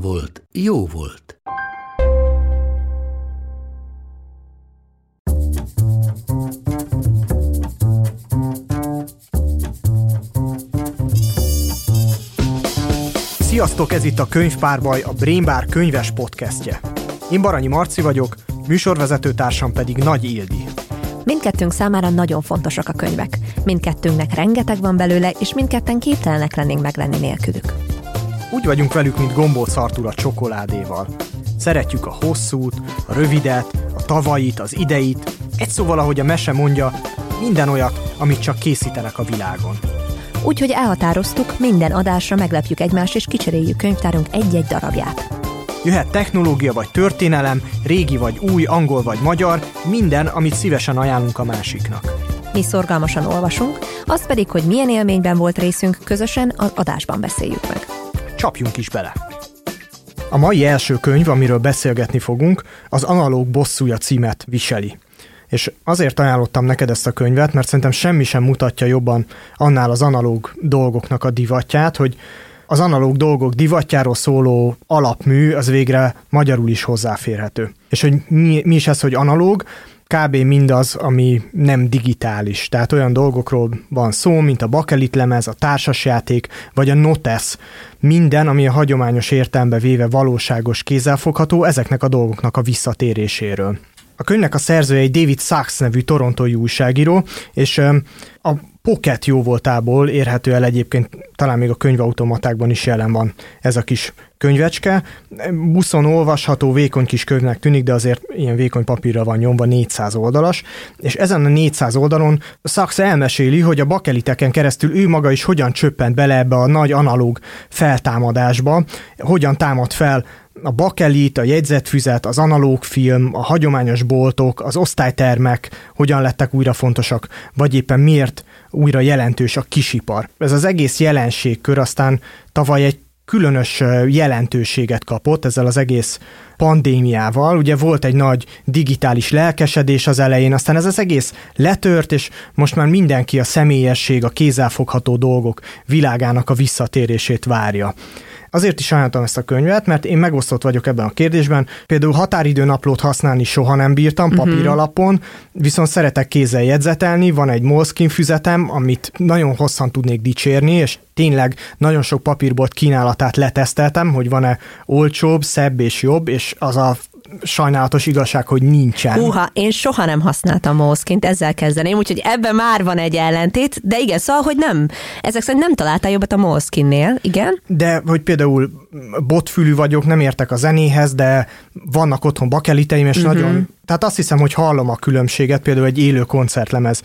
volt, jó volt. Sziasztok, ez itt a Könyvpárbaj, a Brainbar könyves podcastje. Én Baranyi Marci vagyok, műsorvezetőtársam pedig Nagy Ildi. Mindkettőnk számára nagyon fontosak a könyvek. Mindkettőnknek rengeteg van belőle, és mindketten képtelenek lennénk meglenni nélkülük. Úgy vagyunk velük, mint gombóc Artur a csokoládéval. Szeretjük a hosszút, a rövidet, a tavait, az ideit, egy szóval, ahogy a mese mondja, minden olyat, amit csak készítenek a világon. Úgyhogy elhatároztuk, minden adásra meglepjük egymást és kicseréljük könyvtárunk egy-egy darabját. Jöhet technológia vagy történelem, régi vagy új, angol vagy magyar, minden, amit szívesen ajánlunk a másiknak. Mi szorgalmasan olvasunk, azt pedig, hogy milyen élményben volt részünk, közösen az adásban beszéljük meg. Csapjunk is bele! A mai első könyv, amiről beszélgetni fogunk, az Analóg bosszúja címet viseli. És azért ajánlottam neked ezt a könyvet, mert szerintem semmi sem mutatja jobban annál az analóg dolgoknak a divatját, hogy az analóg dolgok divatjáról szóló alapmű az végre magyarul is hozzáférhető. És hogy mi, mi is ez, hogy analóg, kb. mindaz, ami nem digitális. Tehát olyan dolgokról van szó, mint a bakelit lemez, a társasjáték, vagy a notes. Minden, ami a hagyományos értelembe véve valóságos, kézzelfogható, ezeknek a dolgoknak a visszatéréséről. A könyvnek a szerzője egy David Sachs nevű torontói újságíró, és a Pocket jó voltából érhető el egyébként, talán még a könyvautomatákban is jelen van ez a kis könyvecske. Buszon olvasható, vékony kis könyvnek tűnik, de azért ilyen vékony papírra van nyomva, 400 oldalas, és ezen a 400 oldalon Sachs elmeséli, hogy a bakeliteken keresztül ő maga is hogyan csöppent bele ebbe a nagy analóg feltámadásba, hogyan támad fel a bakelit, a jegyzetfüzet, az analóg film, a hagyományos boltok, az osztálytermek hogyan lettek újra fontosak, vagy éppen miért újra jelentős a kisipar. Ez az egész jelenségkör aztán tavaly egy különös jelentőséget kapott ezzel az egész pandémiával. Ugye volt egy nagy digitális lelkesedés az elején, aztán ez az egész letört, és most már mindenki a személyesség, a kézzelfogható dolgok világának a visszatérését várja. Azért is ajánlottam ezt a könyvet, mert én megosztott vagyok ebben a kérdésben. Például határidőnaplót használni soha nem bírtam uh-huh. papír alapon, viszont szeretek kézzel jegyzetelni, van egy Moleskine füzetem, amit nagyon hosszan tudnék dicsérni, és tényleg nagyon sok papírbolt kínálatát leteszteltem, hogy van-e olcsóbb, szebb és jobb, és az a sajnálatos igazság, hogy nincsen. Húha, én soha nem használtam Moleskine-t, ezzel kezdeném, úgyhogy ebben már van egy ellentét, de igen, szóval, hogy nem. Ezek szerint nem találtál jobbat a Moleskine-nél, igen? De, hogy például botfülű vagyok, nem értek a zenéhez, de vannak otthon bakeliteim, és uh-huh. nagyon, tehát azt hiszem, hogy hallom a különbséget, például egy élő koncertlemez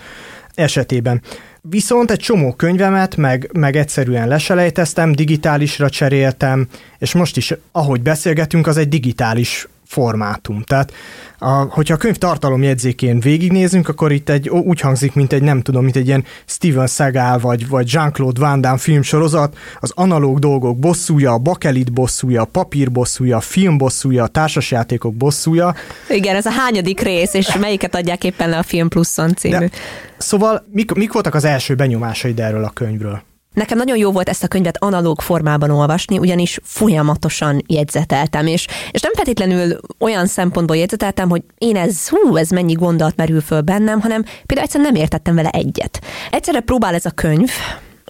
esetében. Viszont egy csomó könyvemet, meg, meg egyszerűen leselejteztem, digitálisra cseréltem, és most is, ahogy beszélgetünk, az egy digitális formátum. Tehát a, hogyha a könyv tartalomjegyzékén végignézünk, akkor itt egy, úgy hangzik, mint egy nem tudom, mint egy ilyen Steven Seagal vagy, vagy Jean-Claude Van Damme filmsorozat, az analóg dolgok bosszúja, a bakelit bosszúja, a papír bosszúja, a film bosszúja, a társasjátékok bosszúja. Igen, ez a hányadik rész, és melyiket adják éppen le a Film Pluszon című. De, szóval mik, mik voltak az első benyomásaid erről a könyvről? Nekem nagyon jó volt ezt a könyvet analóg formában olvasni, ugyanis folyamatosan jegyzeteltem, és, és nem feltétlenül olyan szempontból jegyzeteltem, hogy én ez, hú, ez mennyi gondolat merül föl bennem, hanem például egyszerűen nem értettem vele egyet. Egyszerre próbál ez a könyv,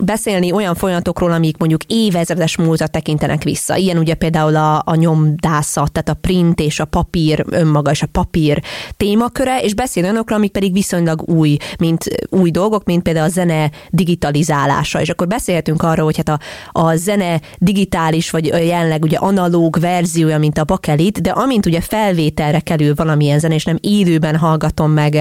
beszélni olyan folyamatokról, amik mondjuk évezredes múltat tekintenek vissza. Ilyen ugye például a, a nyomdászat, tehát a print és a papír önmaga és a papír témaköre, és beszél olyanokról, amik pedig viszonylag új, mint új dolgok, mint például a zene digitalizálása. És akkor beszélhetünk arról, hogy hát a, a zene digitális, vagy jelenleg ugye analóg verziója, mint a bakelit, de amint ugye felvételre kerül valamilyen zene, és nem időben hallgatom meg,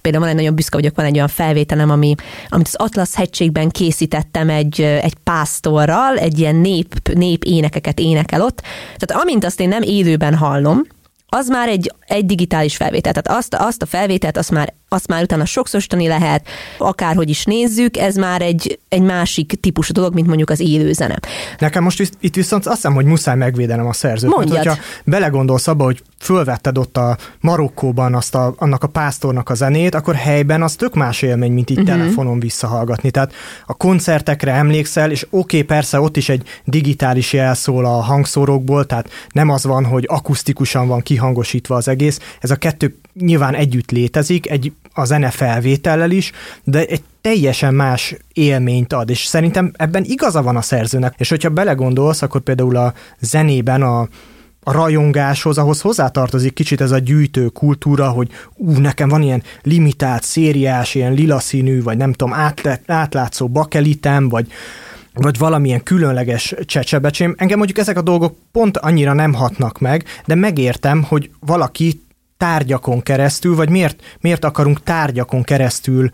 például van egy nagyon büszke vagyok, van egy olyan felvételem, ami, amit az Atlasz hegységben készít felvétettem egy, egy pásztorral, egy ilyen nép, nép énekeket énekel ott. Tehát amint azt én nem élőben hallom, az már egy, egy digitális felvétel. Tehát azt, azt a felvételt, azt már, azt már utána sokszorosítani lehet, akárhogy is nézzük, ez már egy, egy másik típusú dolog, mint mondjuk az élő zene. Nekem most itt viszont azt hiszem, hogy muszáj megvédenem a szerzőt. Mondjad. Mert hogyha belegondolsz abba, hogy fölvetted ott a Marokkóban azt a, annak a pásztornak a zenét, akkor helyben az tök más élmény, mint itt uh-huh. telefonon visszahallgatni. Tehát a koncertekre emlékszel, és oké, okay, persze ott is egy digitális jel szól a hangszórókból, tehát nem az van, hogy akusztikusan van kihangosítva az egész. Ez a kettő nyilván együtt létezik, egy, a zene felvétellel is, de egy teljesen más élményt ad, és szerintem ebben igaza van a szerzőnek. És hogyha belegondolsz, akkor például a zenében a a rajongáshoz, ahhoz hozzátartozik kicsit ez a gyűjtő kultúra, hogy ú, nekem van ilyen limitált, szériás, ilyen lila színű, vagy nem tudom, átlát, átlátszó bakelitem, vagy vagy valamilyen különleges csecsebecsém. Engem mondjuk ezek a dolgok pont annyira nem hatnak meg, de megértem, hogy valaki tárgyakon keresztül, vagy miért, miért akarunk tárgyakon keresztül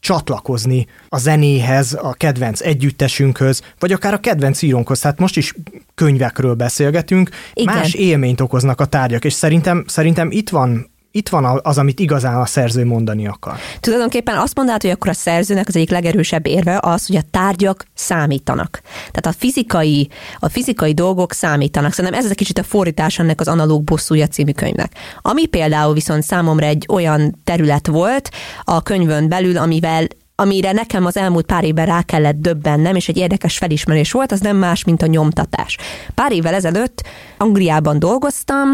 csatlakozni a zenéhez, a kedvenc együttesünkhöz, vagy akár a kedvenc írónkhoz. Tehát most is könyvekről beszélgetünk, Igen. más élményt okoznak a tárgyak, és szerintem, szerintem itt van itt van az, amit igazán a szerző mondani akar. Tulajdonképpen azt mondod, hogy akkor a szerzőnek az egyik legerősebb érve az, hogy a tárgyak számítanak. Tehát a fizikai, a fizikai dolgok számítanak. Szerintem ez egy kicsit a fordítás ennek az Analóg bosszúja című könyvnek. Ami például viszont számomra egy olyan terület volt a könyvön belül, amivel amire nekem az elmúlt pár évben rá kellett döbbennem, és egy érdekes felismerés volt, az nem más, mint a nyomtatás. Pár évvel ezelőtt Angliában dolgoztam,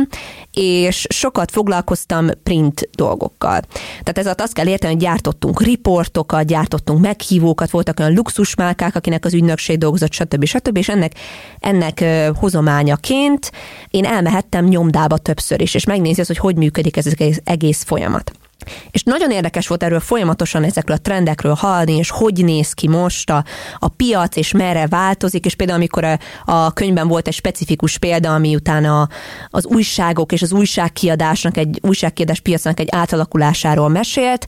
és sokat foglalkoztam print dolgokkal. Tehát ez azt kell érteni, hogy gyártottunk riportokat, gyártottunk meghívókat, voltak olyan luxusmárkák, akinek az ügynökség dolgozott, stb. stb. És ennek, ennek hozományaként én elmehettem nyomdába többször is, és megnézni hogy hogy működik ez az egész folyamat. És nagyon érdekes volt erről folyamatosan ezekről a trendekről hallani, és hogy néz ki most a, a piac, és merre változik, és például amikor a, a könyvben volt egy specifikus példa, ami utána az újságok és az újságkiadásnak, egy újságkiadás piacnak egy átalakulásáról mesélt,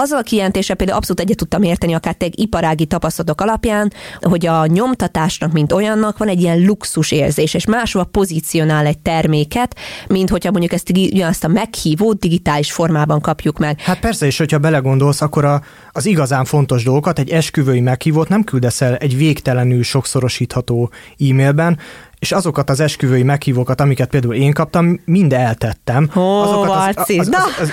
azzal a kijelentése például abszolút egyet tudtam érteni, akár egy iparági tapasztalatok alapján, hogy a nyomtatásnak, mint olyannak van egy ilyen luxus érzés, és máshova pozícionál egy terméket, mint hogyha mondjuk ezt ugyanazt a meghívót digitális formában kapjuk meg. Hát persze, és hogyha belegondolsz, akkor a, az igazán fontos dolgokat, egy esküvői meghívót nem küldesz el egy végtelenül sokszorosítható e-mailben, és azokat az esküvői meghívókat, amiket például én kaptam, mind eltettem. Ó, azokat az, az, az, az, az,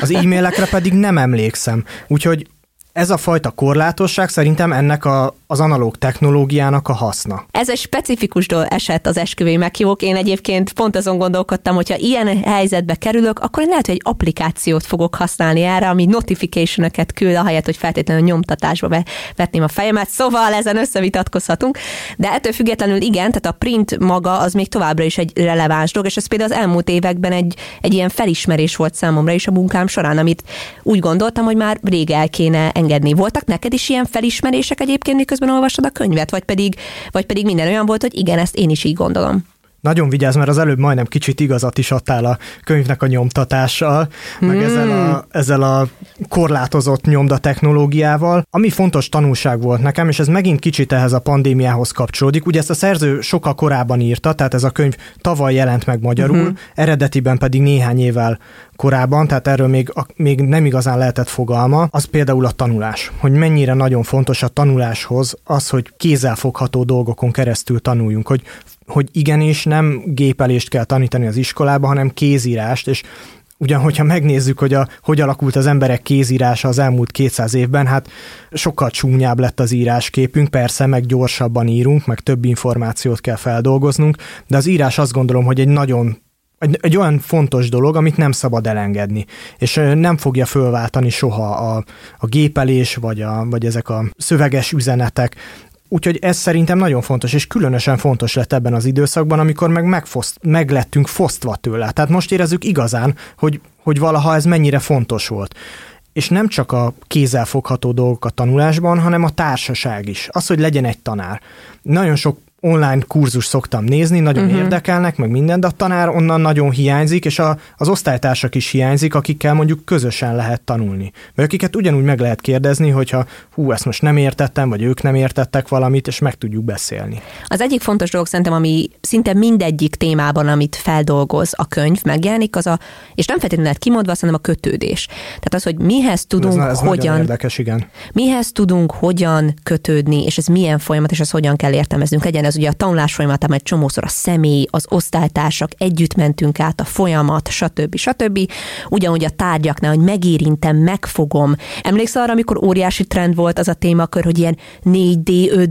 az e-mailekre pedig nem emlékszem. Úgyhogy ez a fajta korlátosság szerintem ennek a, az analóg technológiának a haszna. Ez egy specifikus eset az esküvői meghívók. Én egyébként pont azon gondolkodtam, hogyha ilyen helyzetbe kerülök, akkor én lehet, hogy egy applikációt fogok használni erre, ami notification-öket küld, ahelyett, hogy feltétlenül nyomtatásba vetném a fejemet. Szóval ezen összevitatkozhatunk. De ettől függetlenül igen, tehát a print maga az még továbbra is egy releváns dolog, és ez például az elmúlt években egy, egy ilyen felismerés volt számomra is a munkám során, amit úgy gondoltam, hogy már rég el kéne engedni. Voltak neked is ilyen felismerések egyébként, miközben olvastad a könyvet, vagy pedig, vagy pedig minden olyan volt, hogy igen, ezt én is így gondolom. Nagyon vigyázz, mert az előbb majdnem kicsit igazat is adtál a könyvnek a nyomtatással, hmm. meg ezzel a, ezzel a korlátozott nyomda technológiával. Ami fontos tanulság volt nekem, és ez megint kicsit ehhez a pandémiához kapcsolódik. Ugye ezt a szerző sokkal korábban írta, tehát ez a könyv tavaly jelent meg magyarul, hmm. eredetiben pedig néhány évvel korábban, tehát erről még, még nem igazán lehetett fogalma, az például a tanulás. Hogy mennyire nagyon fontos a tanuláshoz az, hogy kézzelfogható dolgokon keresztül tanuljunk, hogy hogy igenis nem gépelést kell tanítani az iskolába, hanem kézírást, és Ugyan, hogyha megnézzük, hogy a, hogy alakult az emberek kézírása az elmúlt 200 évben, hát sokkal csúnyább lett az írásképünk, persze, meg gyorsabban írunk, meg több információt kell feldolgoznunk, de az írás azt gondolom, hogy egy nagyon egy, egy olyan fontos dolog, amit nem szabad elengedni, és nem fogja fölváltani soha a, a gépelés, vagy, a, vagy ezek a szöveges üzenetek. Úgyhogy ez szerintem nagyon fontos, és különösen fontos lett ebben az időszakban, amikor meg megfoszt, meglettünk fosztva tőle. Tehát most érezzük igazán, hogy, hogy valaha ez mennyire fontos volt. És nem csak a kézzelfogható dolgok a tanulásban, hanem a társaság is. Az, hogy legyen egy tanár. Nagyon sok online kurzus szoktam nézni, nagyon uh-huh. érdekelnek, meg minden, de a tanár onnan nagyon hiányzik, és a, az osztálytársak is hiányzik, akikkel mondjuk közösen lehet tanulni. Vagy akiket ugyanúgy meg lehet kérdezni, hogyha hú, ezt most nem értettem, vagy ők nem értettek valamit, és meg tudjuk beszélni. Az egyik fontos dolog szerintem, ami szinte mindegyik témában, amit feldolgoz a könyv, megjelenik, az a, és nem feltétlenül lehet kimondva, hanem a kötődés. Tehát az, hogy mihez tudunk, ez, ez hogyan, érdekes, igen. mihez tudunk, hogyan kötődni, és ez milyen folyamat, és ez hogyan kell értelmeznünk. Legyen ez ugye a tanulás folyamatában egy csomószor a személy, az osztálytársak, együtt mentünk át a folyamat, stb. stb. Ugyanúgy a tárgyaknál, hogy megérintem, megfogom. Emlékszel arra, amikor óriási trend volt az a témakör, hogy ilyen 4D,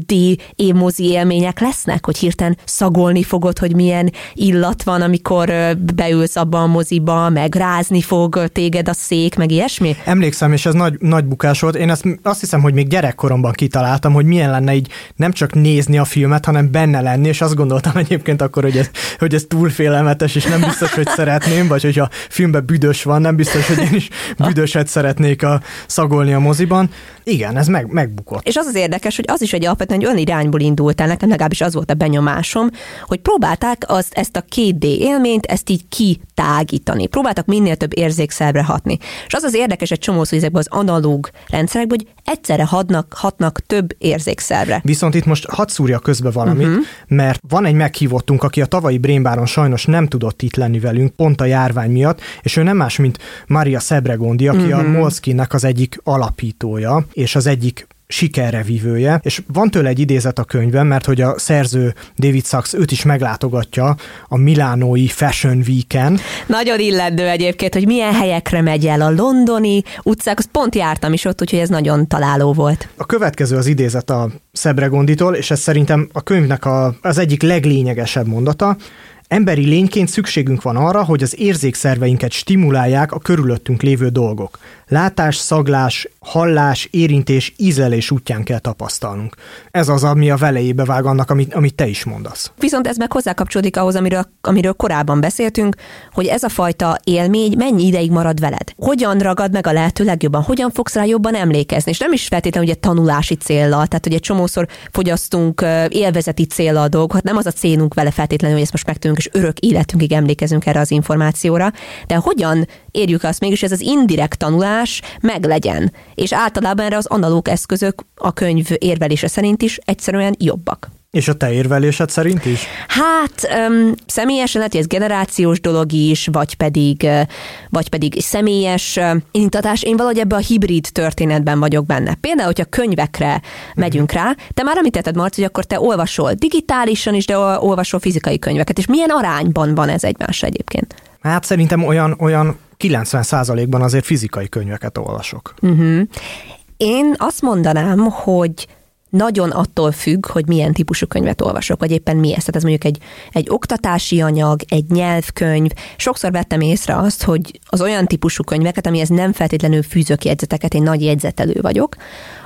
5D émozi élmények lesznek, hogy hirtelen szagolni fogod, hogy milyen illat van, amikor beülsz abba a moziba, meg rázni fog téged a szék, meg ilyesmi? Emlékszem, és ez nagy, nagy bukás volt. Én ezt azt hiszem, hogy még gyerekkoromban kitaláltam, hogy milyen lenne így nem csak nézni a filmet, hanem benne lenni, és azt gondoltam egyébként akkor, hogy ez, hogy ez túl félelmetes, és nem biztos, hogy szeretném, vagy hogyha filmben büdös van, nem biztos, hogy én is büdöset szeretnék a, szagolni a moziban. Igen, ez meg, megbukott. És az az érdekes, hogy az is egy alapvetően egy olyan irányból indult el, nekem legalábbis az volt a benyomásom, hogy próbálták az, ezt a 2D élményt, ezt így kitágítani. Próbáltak minél több érzékszerbre hatni. És az az érdekes egy csomó ezekben az analóg rendszerekben, hogy egyszerre hadnak, hatnak több érzékszerre. Viszont itt most hadd szúrja közbe valamit, uh-huh. mert van egy meghívottunk, aki a tavalyi Brémbáron sajnos nem tudott itt lenni velünk, pont a járvány miatt, és ő nem más, mint Maria Sebregondi, aki uh-huh. a mhm. Molskinnek az egyik alapítója, és az egyik sikerre vívője, és van tőle egy idézet a könyvben, mert hogy a szerző David Sachs őt is meglátogatja a Milánói Fashion Week-en. Nagyon illető egyébként, hogy milyen helyekre megy el a londoni utcák, azt pont jártam is ott, úgyhogy ez nagyon találó volt. A következő az idézet a Szebregonditól, és ez szerintem a könyvnek a, az egyik leglényegesebb mondata, Emberi lényként szükségünk van arra, hogy az érzékszerveinket stimulálják a körülöttünk lévő dolgok. Látás, szaglás, hallás, érintés, ízelés útján kell tapasztalnunk. Ez az, ami a velejébe vág annak, amit, amit te is mondasz. Viszont ez meg hozzákapcsolódik ahhoz, amiről, amiről korábban beszéltünk, hogy ez a fajta élmény mennyi ideig marad veled. Hogyan ragad meg a lehető legjobban, hogyan fogsz rá jobban emlékezni, és nem is feltétlenül ugye tanulási célra, tehát ugye csomószor fogyasztunk élvezeti célra a dolgokat, nem az a célunk vele feltétlenül, hogy ezt most megtudunk, és örök életünkig emlékezünk erre az információra, de hogyan érjük azt mégis, ez az indirekt tanulás meglegyen. És általában erre az analóg eszközök a könyv érvelése szerint is egyszerűen jobbak. És a te érvelésed szerint is? Hát um, személyesen lehet, hogy ez generációs dolog is, vagy pedig, vagy pedig személyes indítatás. Én valahogy ebbe a hibrid történetben vagyok benne. Például, hogyha könyvekre megyünk rá, te már említetted, Marci, hogy akkor te olvasol digitálisan is, de olvasol fizikai könyveket. És milyen arányban van ez egymásra egyébként? Hát szerintem olyan, olyan 90%-ban azért fizikai könyveket olvasok. Uh-huh. Én azt mondanám, hogy nagyon attól függ, hogy milyen típusú könyvet olvasok, vagy éppen mi ez. Tehát ez mondjuk egy, egy oktatási anyag, egy nyelvkönyv. Sokszor vettem észre azt, hogy az olyan típusú könyveket, amihez nem feltétlenül fűzök jegyzeteket, én nagy jegyzetelő vagyok,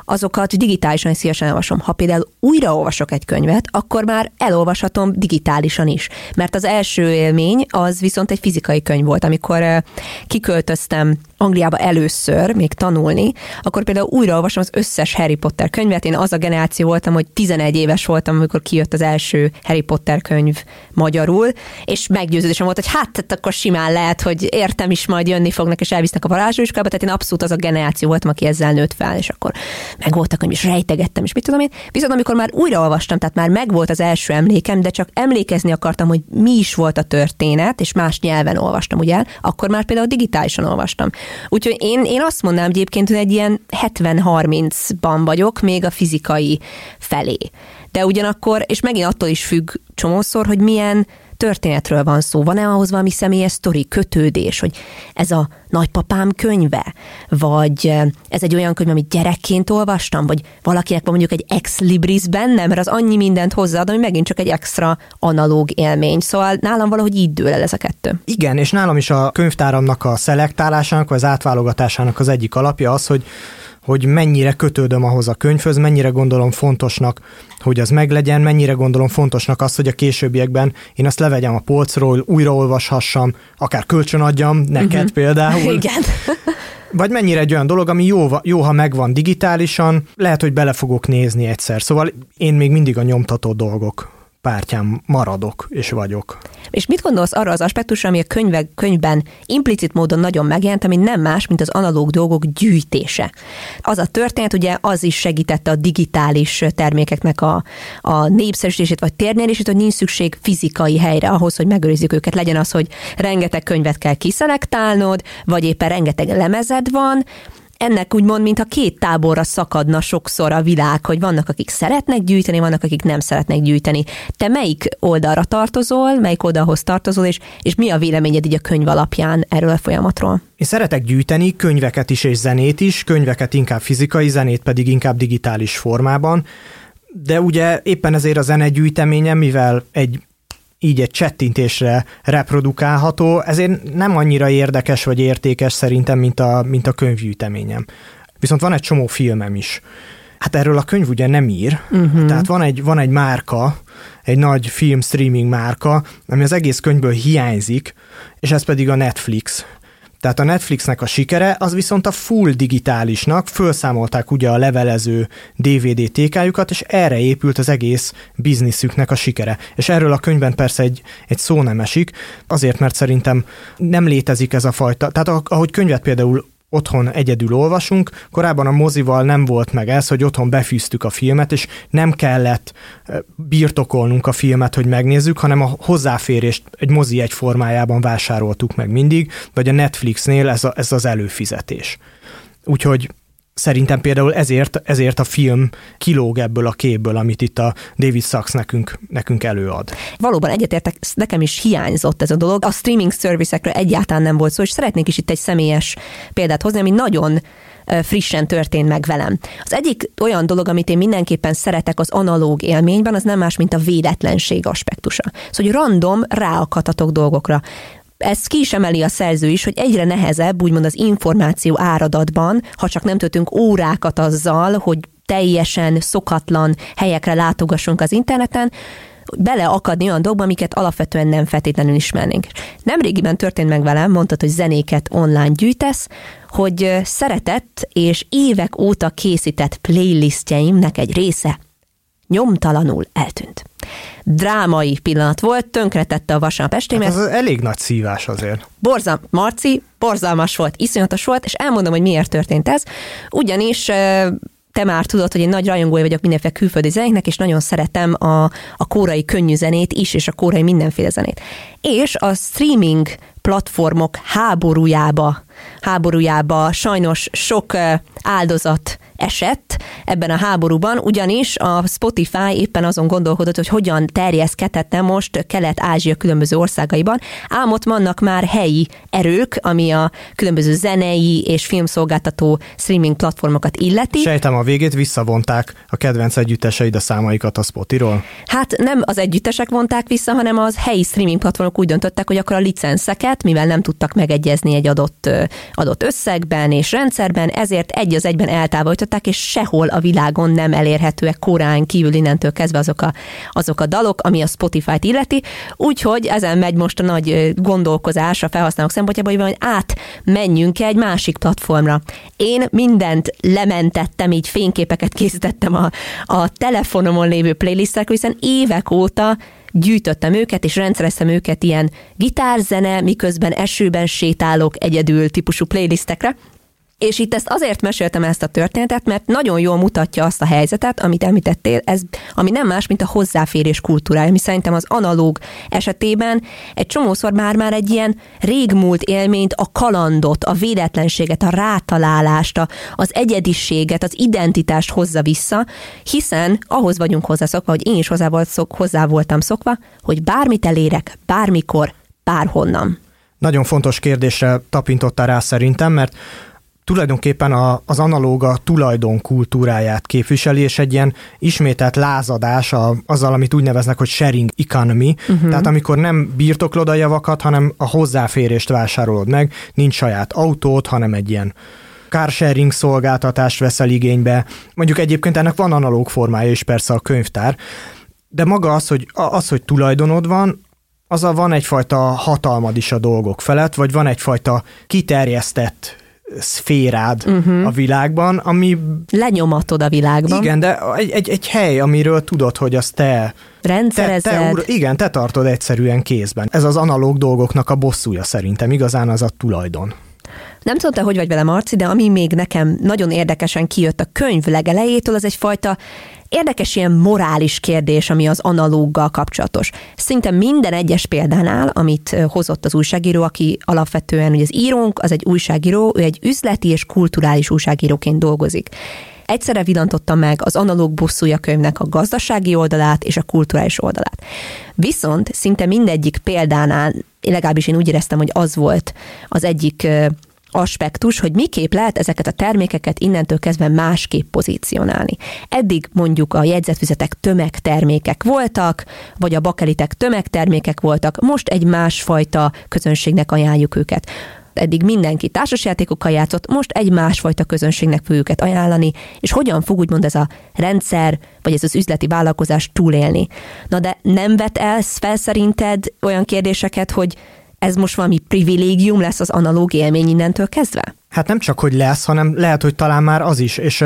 azokat digitálisan is szívesen olvasom. Ha például újraolvasok egy könyvet, akkor már elolvashatom digitálisan is. Mert az első élmény az viszont egy fizikai könyv volt, amikor kiköltöztem Angliába először, még tanulni, akkor például újraolvasom az összes Harry Potter könyvet. Én az a generáció voltam, hogy 11 éves voltam, amikor kijött az első Harry Potter könyv magyarul, és meggyőződésem volt, hogy hát, hát akkor simán lehet, hogy értem is, majd jönni fognak, és elvisznek a varázslóiskolába, tehát én abszolút az a generáció voltam, aki ezzel nőtt fel, és akkor meg voltak, hogy is rejtegettem, és mit tudom én. Viszont amikor már újraolvastam, tehát már megvolt az első emlékem, de csak emlékezni akartam, hogy mi is volt a történet, és más nyelven olvastam, ugye, akkor már például digitálisan olvastam. Úgyhogy én, én azt mondanám egyébként, hogy egy ilyen 70-30-ban vagyok, még a fizikai felé. De ugyanakkor, és megint attól is függ csomószor, hogy milyen történetről van szó? Van-e ahhoz valami személyes sztori, kötődés, hogy ez a nagypapám könyve? Vagy ez egy olyan könyv, amit gyerekként olvastam? Vagy valakinek van mondjuk egy ex libris benne, mert az annyi mindent hozzáad, ami megint csak egy extra analóg élmény. Szóval nálam valahogy így dől el ez a kettő. Igen, és nálam is a könyvtáramnak a szelektálásának, vagy az átválogatásának az egyik alapja az, hogy hogy mennyire kötődöm ahhoz a könyvhöz, mennyire gondolom fontosnak, hogy az meglegyen, mennyire gondolom fontosnak azt, hogy a későbbiekben én azt levegyem a polcról, újraolvashassam, akár kölcsönadjam neked uh-huh. például. Igen. Vagy mennyire egy olyan dolog, ami jó, jó, ha megvan digitálisan, lehet, hogy bele fogok nézni egyszer. Szóval én még mindig a nyomtató dolgok pártján maradok és vagyok. És mit gondolsz arra az aspektusra, ami a könyvek, könyvben implicit módon nagyon megjelent, ami nem más, mint az analóg dolgok gyűjtése. Az a történet ugye az is segítette a digitális termékeknek a, a népszerűsítését vagy térnyerését, hogy nincs szükség fizikai helyre ahhoz, hogy megőrizzük őket. Legyen az, hogy rengeteg könyvet kell kiszelektálnod, vagy éppen rengeteg lemezed van, ennek úgymond, mintha két táborra szakadna sokszor a világ, hogy vannak, akik szeretnek gyűjteni, vannak, akik nem szeretnek gyűjteni. Te melyik oldalra tartozol, melyik oldalhoz tartozol, és, és mi a véleményed így a könyv alapján erről a folyamatról? Én szeretek gyűjteni könyveket is és zenét is, könyveket inkább fizikai, zenét pedig inkább digitális formában. De ugye éppen ezért a zenegyűjteményem, mivel egy így egy csettintésre reprodukálható, ezért nem annyira érdekes vagy értékes szerintem, mint a, mint a könyvgyűjteményem. Viszont van egy csomó filmem is. Hát erről a könyv ugye nem ír, uh-huh. tehát van egy, van egy márka, egy nagy film streaming márka, ami az egész könyvből hiányzik, és ez pedig a Netflix. Tehát a Netflixnek a sikere az viszont a full digitálisnak, felszámolták ugye a levelező DVD TK-jukat, és erre épült az egész bizniszüknek a sikere. És erről a könyvben persze egy, egy szó nem esik, azért, mert szerintem nem létezik ez a fajta, tehát ahogy könyvet például otthon egyedül olvasunk. Korábban a mozival nem volt meg ez, hogy otthon befűztük a filmet, és nem kellett birtokolnunk a filmet, hogy megnézzük, hanem a hozzáférést egy mozi egy formájában vásároltuk meg mindig, vagy a Netflixnél ez, a, ez az előfizetés. Úgyhogy Szerintem például ezért, ezért a film kilóg ebből a képből, amit itt a David Sachs nekünk, nekünk előad. Valóban egyetértek, nekem is hiányzott ez a dolog. A streaming servicekről egyáltalán nem volt szó, és szeretnék is itt egy személyes példát hozni, ami nagyon frissen történt meg velem. Az egyik olyan dolog, amit én mindenképpen szeretek az analóg élményben, az nem más, mint a védetlenség aspektusa. Szóval, hogy random ráakadhatok dolgokra ezt ki is emeli a szerző is, hogy egyre nehezebb, úgymond az információ áradatban, ha csak nem töltünk órákat azzal, hogy teljesen szokatlan helyekre látogassunk az interneten, beleakadni olyan dolgokba, amiket alapvetően nem feltétlenül ismernénk. Nemrégiben történt meg velem, mondtad, hogy zenéket online gyűjtesz, hogy szeretett és évek óta készített playlistjeimnek egy része nyomtalanul eltűnt drámai pillanat volt, tönkretette a vasárnap estémet. Hát az elég nagy szívás azért. Borzal, Marci, borzalmas volt, iszonyatos volt, és elmondom, hogy miért történt ez. Ugyanis te már tudod, hogy én nagy rajongója vagyok mindenféle külföldi zenéknek, és nagyon szeretem a, a kórai könnyű zenét is, és a kórai mindenféle zenét. És a streaming platformok háborújába, háborújába sajnos sok áldozat esett ebben a háborúban, ugyanis a Spotify éppen azon gondolkodott, hogy hogyan terjeszkedhetne most Kelet-Ázsia különböző országaiban, ám ott vannak már helyi erők, ami a különböző zenei és filmszolgáltató streaming platformokat illeti. Sejtem, a végét visszavonták a kedvenc együtteseid a számaikat a Spotiról? Hát nem az együttesek vonták vissza, hanem az helyi streaming platformok úgy döntöttek, hogy akkor a licenszeket, mivel nem tudtak megegyezni egy adott, adott összegben és rendszerben, ezért egy az egyben eltávolították és sehol a világon nem elérhetőek korán kívül innentől kezdve azok a, azok a dalok, ami a Spotify-t illeti. Úgyhogy ezen megy most a nagy gondolkozás a felhasználók szempontjából, hogy átmenjünk egy másik platformra. Én mindent lementettem, így fényképeket készítettem a, a telefonomon lévő playlistekről, hiszen évek óta gyűjtöttem őket, és rendszereztem őket ilyen gitárzene, miközben esőben sétálok egyedül típusú playlistekre, és itt ezt azért meséltem ezt a történetet, mert nagyon jól mutatja azt a helyzetet, amit említettél, ez, ami nem más, mint a hozzáférés kultúrája, ami szerintem az analóg esetében egy csomószor már-már egy ilyen régmúlt élményt, a kalandot, a védetlenséget, a rátalálást, a, az egyediséget, az identitást hozza vissza, hiszen ahhoz vagyunk hozzászokva, hogy én is hozzá, volt szok, hozzá voltam szokva, hogy bármit elérek, bármikor, bárhonnan. Nagyon fontos kérdésre tapintottál rá szerintem, mert tulajdonképpen a, az analóga tulajdon kultúráját képviseli, és egy ilyen ismételt lázadás a, azzal, amit úgy neveznek, hogy sharing economy, uh-huh. tehát amikor nem birtoklod a javakat, hanem a hozzáférést vásárolod meg, nincs saját autót, hanem egy ilyen carsharing szolgáltatást veszel igénybe. Mondjuk egyébként ennek van analóg formája is persze a könyvtár, de maga az, hogy, az, hogy tulajdonod van, az a van egyfajta hatalmad is a dolgok felett, vagy van egyfajta kiterjesztett szférád uh-huh. a világban, ami... Lenyomatod a világban. Igen, de egy, egy, egy hely, amiről tudod, hogy az te... Rendszerezed. Te, te, ur, igen, te tartod egyszerűen kézben. Ez az analóg dolgoknak a bosszúja szerintem, igazán az a tulajdon. Nem tudom, hogy vagy vele, Marci, de ami még nekem nagyon érdekesen kijött a könyv legelejétől, az egyfajta érdekes ilyen morális kérdés, ami az analóggal kapcsolatos. Szinte minden egyes példánál, amit hozott az újságíró, aki alapvetően, hogy az írónk, az egy újságíró, ő egy üzleti és kulturális újságíróként dolgozik. Egyszerre villantotta meg az analóg bosszúja könyvnek a gazdasági oldalát és a kulturális oldalát. Viszont szinte mindegyik példánál, legalábbis én úgy éreztem, hogy az volt az egyik aspektus, hogy miképp lehet ezeket a termékeket innentől kezdve másképp pozícionálni. Eddig mondjuk a jegyzetfüzetek tömegtermékek voltak, vagy a bakelitek tömegtermékek voltak, most egy másfajta közönségnek ajánljuk őket eddig mindenki társasjátékokkal játszott, most egy másfajta közönségnek fogjuk őket ajánlani, és hogyan fog úgymond ez a rendszer, vagy ez az üzleti vállalkozás túlélni. Na de nem vet el fel szerinted olyan kérdéseket, hogy ez most valami privilégium lesz az analóg élmény innentől kezdve? Hát nem csak, hogy lesz, hanem lehet, hogy talán már az is, és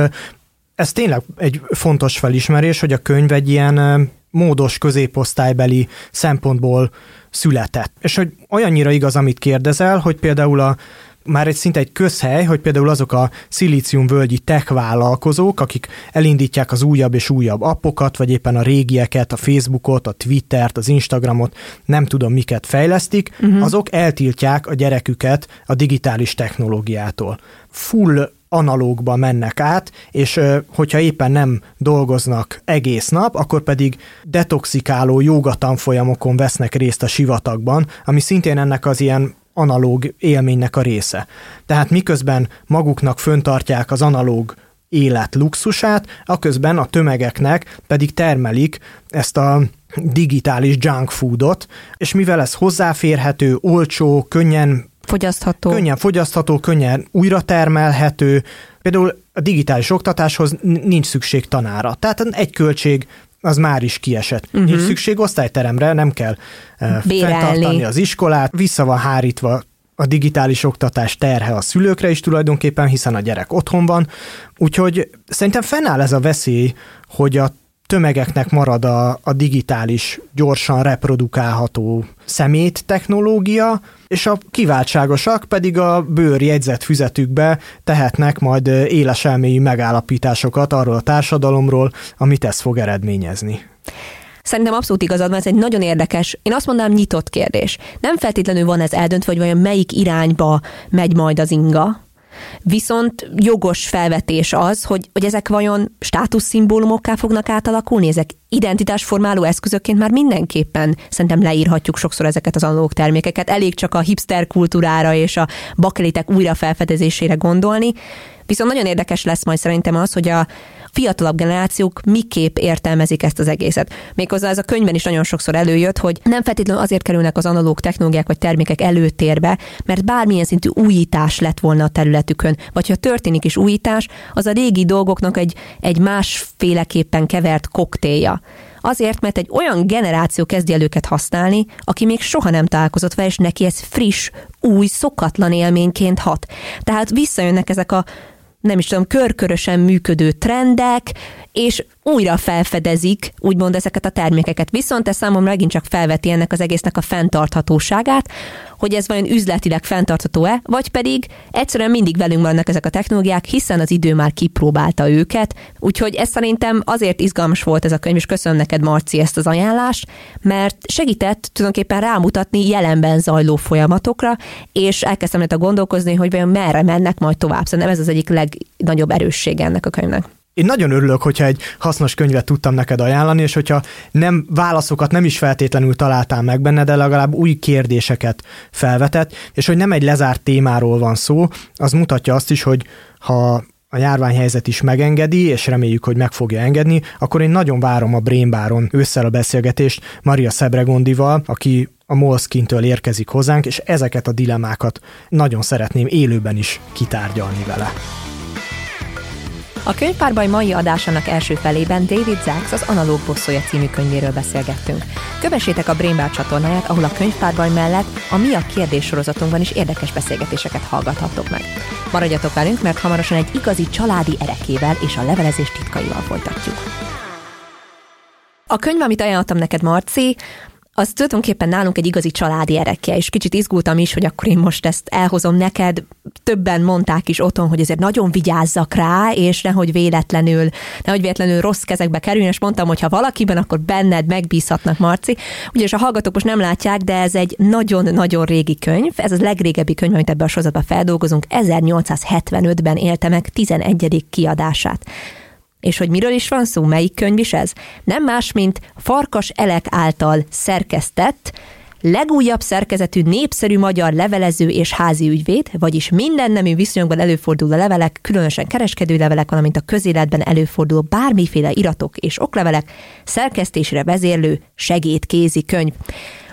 ez tényleg egy fontos felismerés, hogy a könyv egy ilyen módos középosztálybeli szempontból született. És hogy olyannyira igaz, amit kérdezel, hogy például a már egy szinte egy közhely, hogy például azok a szilíciumvölgyi tech vállalkozók, akik elindítják az újabb és újabb appokat, vagy éppen a régieket, a Facebookot, a Twittert, az Instagramot, nem tudom miket fejlesztik, uh-huh. azok eltiltják a gyereküket a digitális technológiától. Full analógba mennek át, és hogyha éppen nem dolgoznak egész nap, akkor pedig detoxikáló jogatanfolyamokon vesznek részt a sivatagban, ami szintén ennek az ilyen analóg élménynek a része. Tehát miközben maguknak föntartják az analóg élet luxusát, aközben a tömegeknek pedig termelik ezt a digitális junk foodot, és mivel ez hozzáférhető, olcsó, könnyen fogyasztható, könnyen fogyasztható, könnyen újra termelhető, például a digitális oktatáshoz nincs szükség tanára. Tehát egy költség az már is kiesett. Uh-huh. Nincs szükség osztályteremre, nem kell uh, fenntartani az iskolát, vissza van hárítva a digitális oktatás terhe a szülőkre is tulajdonképpen, hiszen a gyerek otthon van. Úgyhogy szerintem fennáll ez a veszély, hogy a tömegeknek marad a, a digitális, gyorsan reprodukálható szemét technológia, és a kiváltságosak pedig a bőr füzetükbe tehetnek majd éles elmélyű megállapításokat arról a társadalomról, amit ez fog eredményezni. Szerintem abszolút igazad van, ez egy nagyon érdekes, én azt mondanám nyitott kérdés. Nem feltétlenül van ez eldöntve, hogy vajon melyik irányba megy majd az inga, Viszont jogos felvetés az, hogy, hogy ezek vajon státuszszimbólumokká fognak átalakulni, ezek identitásformáló eszközökként már mindenképpen szerintem leírhatjuk sokszor ezeket az analóg termékeket. Elég csak a hipster kultúrára és a bakelitek újrafelfedezésére gondolni. Viszont nagyon érdekes lesz majd szerintem az, hogy a fiatalabb generációk miképp értelmezik ezt az egészet. Méghozzá ez a könyvben is nagyon sokszor előjött, hogy nem feltétlenül azért kerülnek az analóg technológiák vagy termékek előtérbe, mert bármilyen szintű újítás lett volna a területükön, vagy ha történik is újítás, az a régi dolgoknak egy, egy másféleképpen kevert koktélja. Azért, mert egy olyan generáció kezdi el őket használni, aki még soha nem találkozott vele, és neki ez friss, új, szokatlan élményként hat. Tehát visszajönnek ezek a nem is tudom, körkörösen működő trendek, és újra felfedezik, úgymond ezeket a termékeket. Viszont ez számomra megint csak felveti ennek az egésznek a fenntarthatóságát, hogy ez vajon üzletileg fenntartható-e, vagy pedig egyszerűen mindig velünk vannak ezek a technológiák, hiszen az idő már kipróbálta őket. Úgyhogy ez szerintem azért izgalmas volt ez a könyv, és köszönöm neked, Marci, ezt az ajánlást, mert segített tulajdonképpen rámutatni jelenben zajló folyamatokra, és elkezdtem a gondolkozni, hogy vajon merre mennek majd tovább. Szerintem ez az egyik legnagyobb erőssége ennek a könyvnek én nagyon örülök, hogyha egy hasznos könyvet tudtam neked ajánlani, és hogyha nem válaszokat nem is feltétlenül találtál meg benne, de legalább új kérdéseket felvetett, és hogy nem egy lezárt témáról van szó, az mutatja azt is, hogy ha a járványhelyzet is megengedi, és reméljük, hogy meg fogja engedni, akkor én nagyon várom a Brainbáron ősszel a beszélgetést Maria Szebregondival, aki a Moleskintől érkezik hozzánk, és ezeket a dilemákat nagyon szeretném élőben is kitárgyalni vele. A könyvpárbaj mai adásának első felében David Zacks az Analóg bosszója című könyvéről beszélgettünk. Kövessétek a Brainbar csatornáját, ahol a könyvpárbaj mellett a Mi a kérdés sorozatunkban is érdekes beszélgetéseket hallgathattok meg. Maradjatok velünk, mert hamarosan egy igazi családi erekével és a levelezés titkaival folytatjuk. A könyv, amit ajánlottam neked, Marci, az tulajdonképpen nálunk egy igazi családi erekje, és kicsit izgultam is, hogy akkor én most ezt elhozom neked. Többen mondták is otthon, hogy ezért nagyon vigyázzak rá, és nehogy véletlenül, nehogy véletlenül rossz kezekbe kerüljön, és mondtam, hogy ha valakiben, akkor benned megbízhatnak, Marci. Ugyanis a hallgatók most nem látják, de ez egy nagyon-nagyon régi könyv, ez az legrégebbi könyv, amit ebben a sorozatban feldolgozunk, 1875-ben élte meg 11. kiadását. És hogy miről is van szó, melyik könyv is ez? Nem más, mint Farkas Elek által szerkesztett, legújabb szerkezetű népszerű magyar levelező és házi ügyvéd, vagyis minden nemű viszonyokban előforduló levelek, különösen kereskedő levelek, valamint a közéletben előforduló bármiféle iratok és oklevelek szerkesztésre vezérlő segédkézi könyv.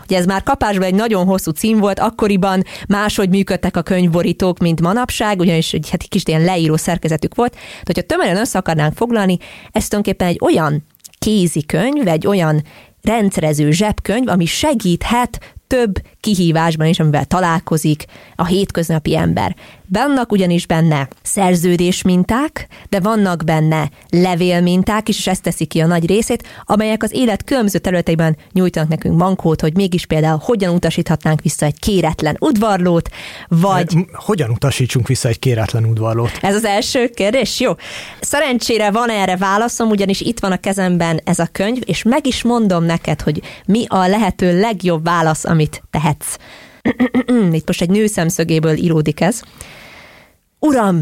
Ugye ez már kapásban egy nagyon hosszú cím volt, akkoriban máshogy működtek a könyvborítók, mint manapság, ugyanis egy hát kis ilyen leíró szerkezetük volt. De hogyha tömören össze akarnánk foglalni, ez tulajdonképpen egy olyan kézikönyv, egy olyan rendszerező zsebkönyv, ami segíthet több kihívásban is, amivel találkozik a hétköznapi ember. Vannak ugyanis benne szerződés minták, de vannak benne levél minták is, és ezt teszi ki a nagy részét, amelyek az élet különböző területeiben nyújtanak nekünk bankót, hogy mégis például hogyan utasíthatnánk vissza egy kéretlen udvarlót, vagy... Hogyan utasítsunk vissza egy kéretlen udvarlót? Ez az első kérdés, jó. Szerencsére van erre válaszom, ugyanis itt van a kezemben ez a könyv, és meg is mondom neked, hogy mi a lehető legjobb válasz, amit tehetsz. Itt most egy nő szemszögéből íródik ez. Uram,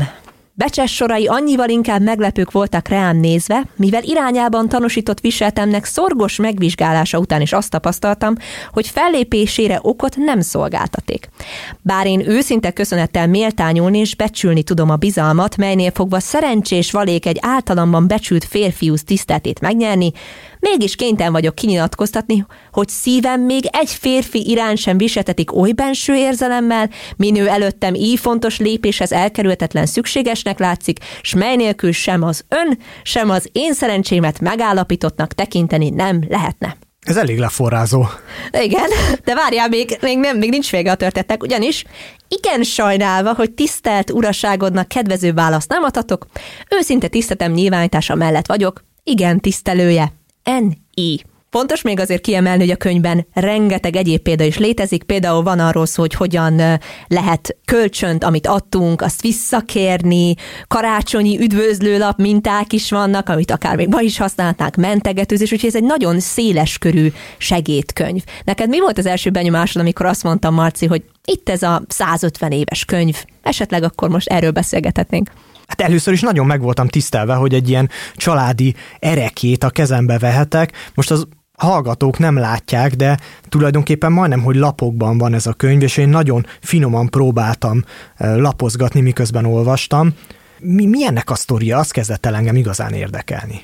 Becses sorai annyival inkább meglepők voltak rám nézve, mivel irányában tanúsított viseltemnek szorgos megvizsgálása után is azt tapasztaltam, hogy fellépésére okot nem szolgáltaték. Bár én őszinte köszönettel méltányolni és becsülni tudom a bizalmat, melynél fogva szerencsés valék egy általamban becsült férfiúz tiszteltét megnyerni, mégis kénytelen vagyok kinyilatkoztatni, hogy szívem még egy férfi irány sem viseltetik oly benső érzelemmel, minő előttem így fontos lépéshez elkerülhetetlen szükségesnek látszik, s mely nélkül sem az ön, sem az én szerencsémet megállapítottnak tekinteni nem lehetne. Ez elég leforrázó. Igen, de várjál, még, még, nem, még nincs vége a történetnek, ugyanis igen sajnálva, hogy tisztelt uraságodnak kedvező választ nem adhatok, őszinte tisztetem nyilvánítása mellett vagyok, igen tisztelője. N.I. Fontos még azért kiemelni, hogy a könyvben rengeteg egyéb példa is létezik. Például van arról szó, hogy hogyan lehet kölcsönt, amit adtunk, azt visszakérni, karácsonyi üdvözlőlap minták is vannak, amit akár még ma is használták, mentegetőzés, úgyhogy ez egy nagyon széles körű segédkönyv. Neked mi volt az első benyomásod, amikor azt mondtam, Marci, hogy itt ez a 150 éves könyv, esetleg akkor most erről beszélgethetnénk. Hát először is nagyon meg voltam tisztelve, hogy egy ilyen családi erekét a kezembe vehetek. Most az hallgatók nem látják, de tulajdonképpen majdnem, hogy lapokban van ez a könyv, és én nagyon finoman próbáltam lapozgatni, miközben olvastam. Mi, mi ennek a sztoria? Az kezdett el engem igazán érdekelni.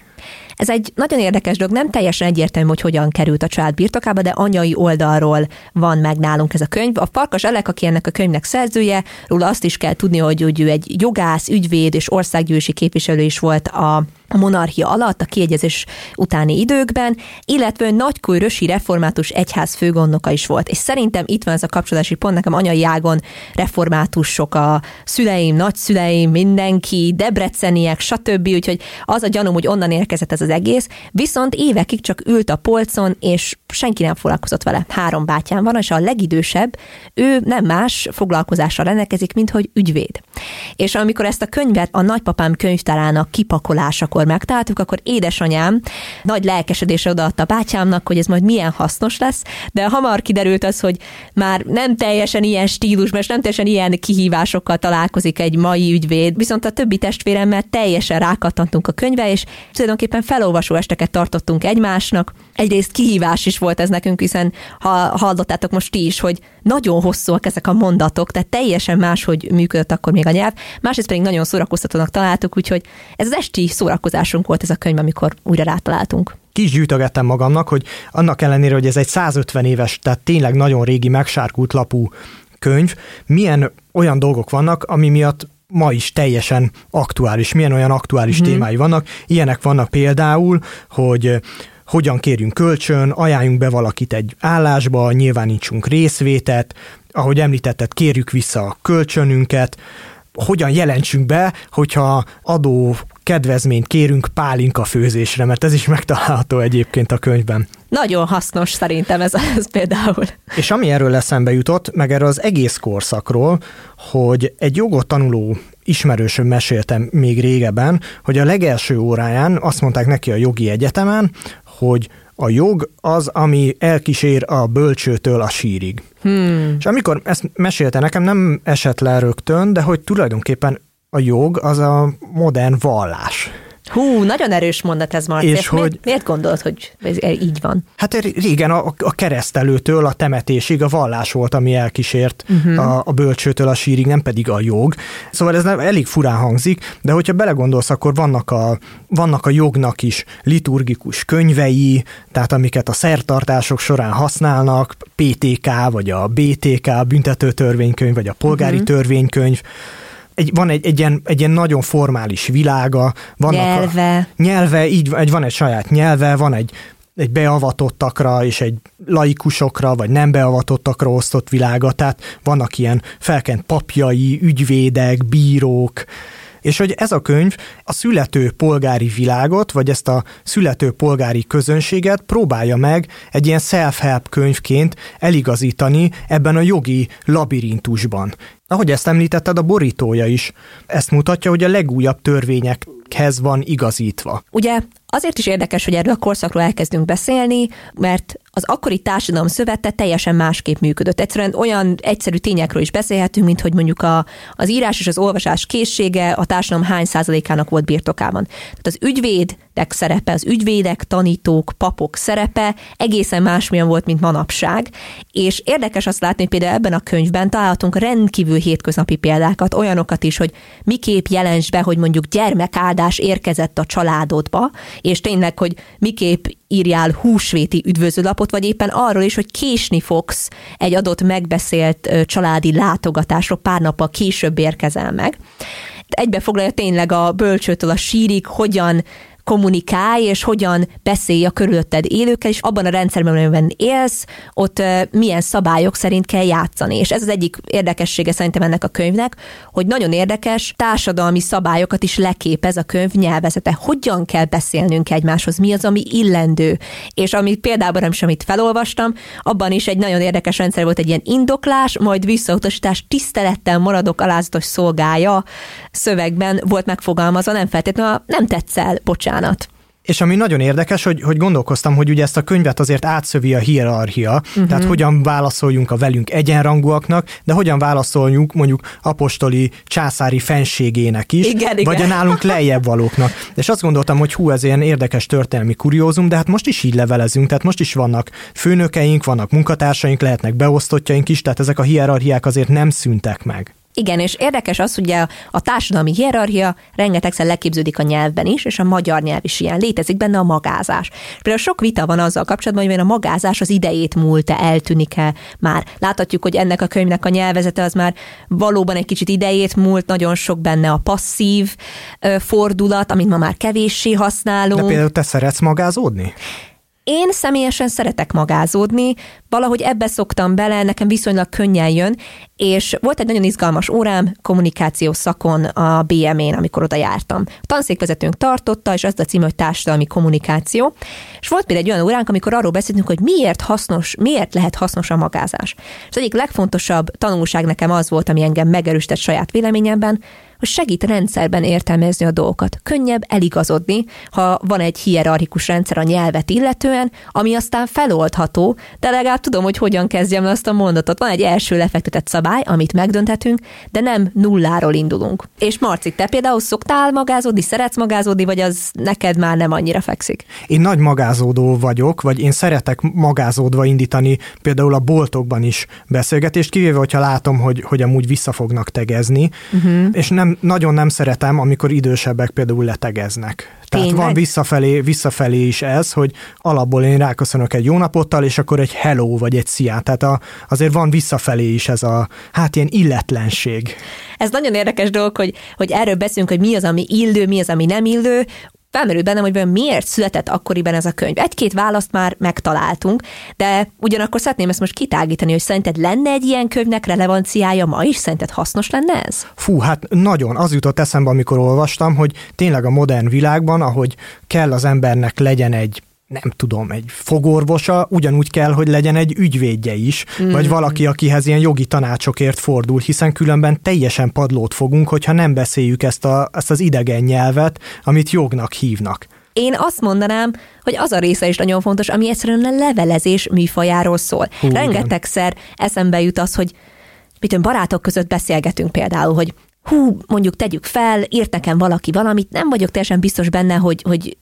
Ez egy nagyon érdekes dolog, nem teljesen egyértelmű, hogy hogyan került a család birtokába, de anyai oldalról van meg nálunk ez a könyv. A Farkas Elek, aki ennek a könyvnek szerzője, róla azt is kell tudni, hogy, hogy ő egy jogász, ügyvéd és országgyűlési képviselő is volt a a monarchia alatt, a kiegyezés utáni időkben, illetve nagykőrösi református egyház főgondnoka is volt. És szerintem itt van ez a kapcsolási pont, nekem anyai ágon reformátusok, a szüleim, nagyszüleim, mindenki, debreceniek, stb. Úgyhogy az a gyanúm, hogy onnan érkezett ez az egész, viszont évekig csak ült a polcon, és senki nem foglalkozott vele. Három bátyám van, és a legidősebb, ő nem más foglalkozással rendelkezik, mint hogy ügyvéd. És amikor ezt a könyvet a nagypapám könyvtárának kipakolásakor megtaláltuk, akkor édesanyám nagy lelkesedésre odaadta bátyámnak, hogy ez majd milyen hasznos lesz, de hamar kiderült az, hogy már nem teljesen ilyen stílus, és nem teljesen ilyen kihívásokkal találkozik egy mai ügyvéd, viszont a többi testvéremmel teljesen rákattantunk a könyve, és tulajdonképpen felolvasó esteket tartottunk egymásnak. Egyrészt kihívás is volt ez nekünk, hiszen ha hallottátok most ti is, hogy nagyon hosszúak ezek a mondatok, tehát teljesen máshogy működött akkor még a nyelv, másrészt pedig nagyon szórakoztatónak találtuk, úgyhogy ez az esti szórakozás szórakozásunk volt ez a könyv, amikor újra rátaláltunk. Kis gyűjtögettem magamnak, hogy annak ellenére, hogy ez egy 150 éves, tehát tényleg nagyon régi, megsárkult lapú könyv, milyen olyan dolgok vannak, ami miatt ma is teljesen aktuális, milyen olyan aktuális mm-hmm. témái vannak. Ilyenek vannak például, hogy hogyan kérjünk kölcsön, ajánljunk be valakit egy állásba, nyilvánítsunk részvétet, ahogy említetted, kérjük vissza a kölcsönünket, hogyan jelentsünk be, hogyha adó kedvezményt kérünk pálinka főzésre, mert ez is megtalálható egyébként a könyvben. Nagyon hasznos szerintem ez, ez például. És ami erről eszembe jutott, meg erről az egész korszakról, hogy egy jogot tanuló ismerősöm meséltem még régebben, hogy a legelső óráján azt mondták neki a jogi egyetemen, hogy a jog az, ami elkísér a bölcsőtől a sírig. Hmm. És amikor ezt mesélte nekem, nem esett le rögtön, de hogy tulajdonképpen a jog az a modern vallás. Hú, nagyon erős mondat ez, Marci. És, hogy, miért, miért gondolod, hogy ez így van? Hát régen a, a keresztelőtől a temetésig a vallás volt, ami elkísért uh-huh. a, a bölcsőtől a sírig, nem pedig a jog. Szóval ez nem, elég furán hangzik, de hogyha belegondolsz, akkor vannak a, vannak a jognak is liturgikus könyvei, tehát amiket a szertartások során használnak, PTK, vagy a BTK, a büntető törvénykönyv, vagy a polgári uh-huh. törvénykönyv, egy, van egy, egy, ilyen, egy ilyen nagyon formális világa. Vannak nyelve. A, nyelve, így egy, van egy saját nyelve, van egy, egy beavatottakra és egy laikusokra, vagy nem beavatottakra osztott világa, tehát vannak ilyen felkent papjai, ügyvédek, bírók, és hogy ez a könyv a születő polgári világot, vagy ezt a születő polgári közönséget próbálja meg egy ilyen self-help könyvként eligazítani ebben a jogi labirintusban. Ahogy ezt említetted, a borítója is ezt mutatja, hogy a legújabb törvényekhez van igazítva. Ugye azért is érdekes, hogy erről a korszakról elkezdünk beszélni, mert az akkori társadalom szövete teljesen másképp működött. Egyszerűen olyan egyszerű tényekről is beszélhetünk, mint hogy mondjuk a, az írás és az olvasás készsége a társadalom hány százalékának volt birtokában. Tehát az ügyvédek szerepe, az ügyvédek, tanítók, papok szerepe egészen másmilyen volt, mint manapság. És érdekes azt látni, hogy például ebben a könyvben találhatunk rendkívül hétköznapi példákat, olyanokat is, hogy miképp jelens be, hogy mondjuk gyermekáldás érkezett a családodba, és tényleg, hogy miképp írjál húsvéti üdvözőlapot, vagy éppen arról is, hogy késni fogsz egy adott megbeszélt családi látogatásról, pár nappal később érkezel meg. Egybefoglalja tényleg a bölcsőtől a sírig, hogyan kommunikálj, és hogyan beszélj a körülötted élőkkel, és abban a rendszerben, amiben élsz, ott milyen szabályok szerint kell játszani. És ez az egyik érdekessége szerintem ennek a könyvnek, hogy nagyon érdekes társadalmi szabályokat is leképez a könyv nyelvezete. Hogyan kell beszélnünk egymáshoz, mi az, ami illendő. És amit például nem is, amit felolvastam, abban is egy nagyon érdekes rendszer volt egy ilyen indoklás, majd visszautasítás, tisztelettel maradok alázatos szolgája szövegben volt megfogalmazva, nem feltétlenül nem tetszel, bocsánat bocsánat. És ami nagyon érdekes, hogy, hogy gondolkoztam, hogy ugye ezt a könyvet azért átszövi a hierarchia, uh-huh. tehát hogyan válaszoljunk a velünk egyenrangúaknak, de hogyan válaszoljunk mondjuk apostoli császári fenségének is, igen, vagy igen. a nálunk lejjebb valóknak. És azt gondoltam, hogy hú, ez ilyen érdekes történelmi kuriózum, de hát most is így levelezünk, tehát most is vannak főnökeink, vannak munkatársaink, lehetnek beosztottjaink is, tehát ezek a hierarchiák azért nem szüntek meg. Igen, és érdekes az, hogy a társadalmi hierarchia rengetegszer leképződik a nyelvben is, és a magyar nyelv is ilyen. Létezik benne a magázás. Például sok vita van azzal kapcsolatban, hogy a magázás az idejét múlt-e, eltűnik-e már. Láthatjuk, hogy ennek a könyvnek a nyelvezete az már valóban egy kicsit idejét múlt, nagyon sok benne a passzív fordulat, amit ma már kevéssé használunk. De például te szeretsz magázódni? Én személyesen szeretek magázódni, valahogy ebbe szoktam bele, nekem viszonylag könnyen jön, és volt egy nagyon izgalmas órám kommunikáció szakon a BM-én, amikor oda jártam. A tanszékvezetőnk tartotta, és az a cím, hogy társadalmi kommunikáció, és volt például egy olyan óránk, amikor arról beszéltünk, hogy miért hasznos, miért lehet hasznos a magázás. És az egyik legfontosabb tanulság nekem az volt, ami engem megerősített saját véleményemben, hogy segít rendszerben értelmezni a dolgokat. Könnyebb eligazodni, ha van egy hierarchikus rendszer a nyelvet illetően, ami aztán feloldható, de legalább tudom, hogy hogyan kezdjem azt a mondatot. Van egy első lefektetett szabály, amit megdönthetünk, de nem nulláról indulunk. És Marci, te például szoktál magázódni, szeretsz magázódni, vagy az neked már nem annyira fekszik? Én nagy magázódó vagyok, vagy én szeretek magázódva indítani például a boltokban is beszélgetést, kivéve, hogyha látom, hogy, hogy amúgy vissza fognak tegezni, uh-huh. és nem, nagyon nem szeretem, amikor idősebbek például letegeznek. Tehát Tényleg? van visszafelé, visszafelé is ez, hogy alapból én ráköszönök egy jó napottal, és akkor egy hello vagy egy szia. Tehát a, azért van visszafelé is ez a, hát ilyen illetlenség. Ez nagyon érdekes dolog, hogy, hogy erről beszélünk, hogy mi az, ami illő, mi az, ami nem illő. Felmerült bennem, hogy miért született akkoriban ez a könyv. Egy-két választ már megtaláltunk, de ugyanakkor szeretném ezt most kitágítani, hogy szerinted lenne egy ilyen könyvnek relevanciája ma is? Szerinted hasznos lenne ez? Fú, hát nagyon. Az jutott eszembe, amikor olvastam, hogy tényleg a modern világban, ahogy kell az embernek legyen egy nem tudom, egy fogorvosa, ugyanúgy kell, hogy legyen egy ügyvédje is, mm. vagy valaki, akihez ilyen jogi tanácsokért fordul, hiszen különben teljesen padlót fogunk, hogyha nem beszéljük ezt, a, ezt az idegen nyelvet, amit jognak hívnak. Én azt mondanám, hogy az a része is nagyon fontos, ami egyszerűen a levelezés műfajáról szól. Hú. Rengetegszer eszembe jut az, hogy mit barátok között beszélgetünk például, hogy hú, mondjuk tegyük fel, írt nekem valaki valamit, nem vagyok teljesen biztos benne, hogy, hogy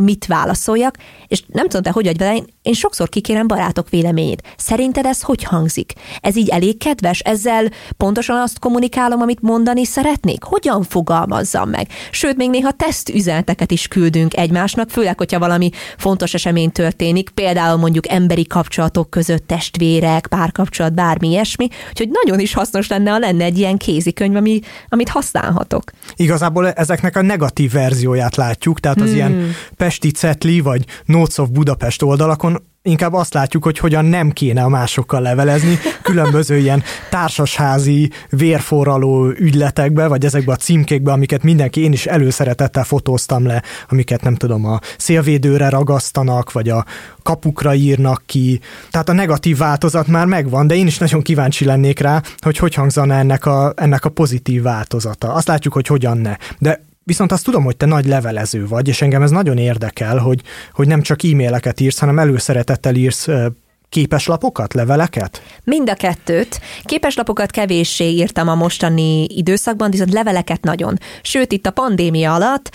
mit válaszoljak, és nem tudom, te hogy vagy vele, én sokszor kikérem barátok véleményét. Szerinted ez hogy hangzik? Ez így elég kedves? Ezzel pontosan azt kommunikálom, amit mondani szeretnék? Hogyan fogalmazzam meg? Sőt, még néha teszt üzeneteket is küldünk egymásnak, főleg, hogyha valami fontos esemény történik, például mondjuk emberi kapcsolatok között testvérek, párkapcsolat, bármi ilyesmi, úgyhogy nagyon is hasznos lenne, ha lenne egy ilyen kézikönyv, ami, amit használhatok. Igazából ezeknek a negatív verzióját látjuk, tehát az Hmm. ilyen Pesti Cetli vagy Notes of Budapest oldalakon inkább azt látjuk, hogy hogyan nem kéne a másokkal levelezni, különböző ilyen társasházi, vérforraló ügyletekbe, vagy ezekbe a címkékbe, amiket mindenki, én is előszeretettel fotóztam le, amiket nem tudom, a szélvédőre ragasztanak, vagy a kapukra írnak ki. Tehát a negatív változat már megvan, de én is nagyon kíváncsi lennék rá, hogy hogy hangzana ennek a, ennek a pozitív változata. Azt látjuk, hogy hogyan ne. De Viszont azt tudom, hogy te nagy levelező vagy, és engem ez nagyon érdekel, hogy, hogy nem csak e-maileket írsz, hanem előszeretettel írsz ö, képeslapokat, leveleket? Mind a kettőt. Képeslapokat kevéssé írtam a mostani időszakban, viszont leveleket nagyon. Sőt, itt a pandémia alatt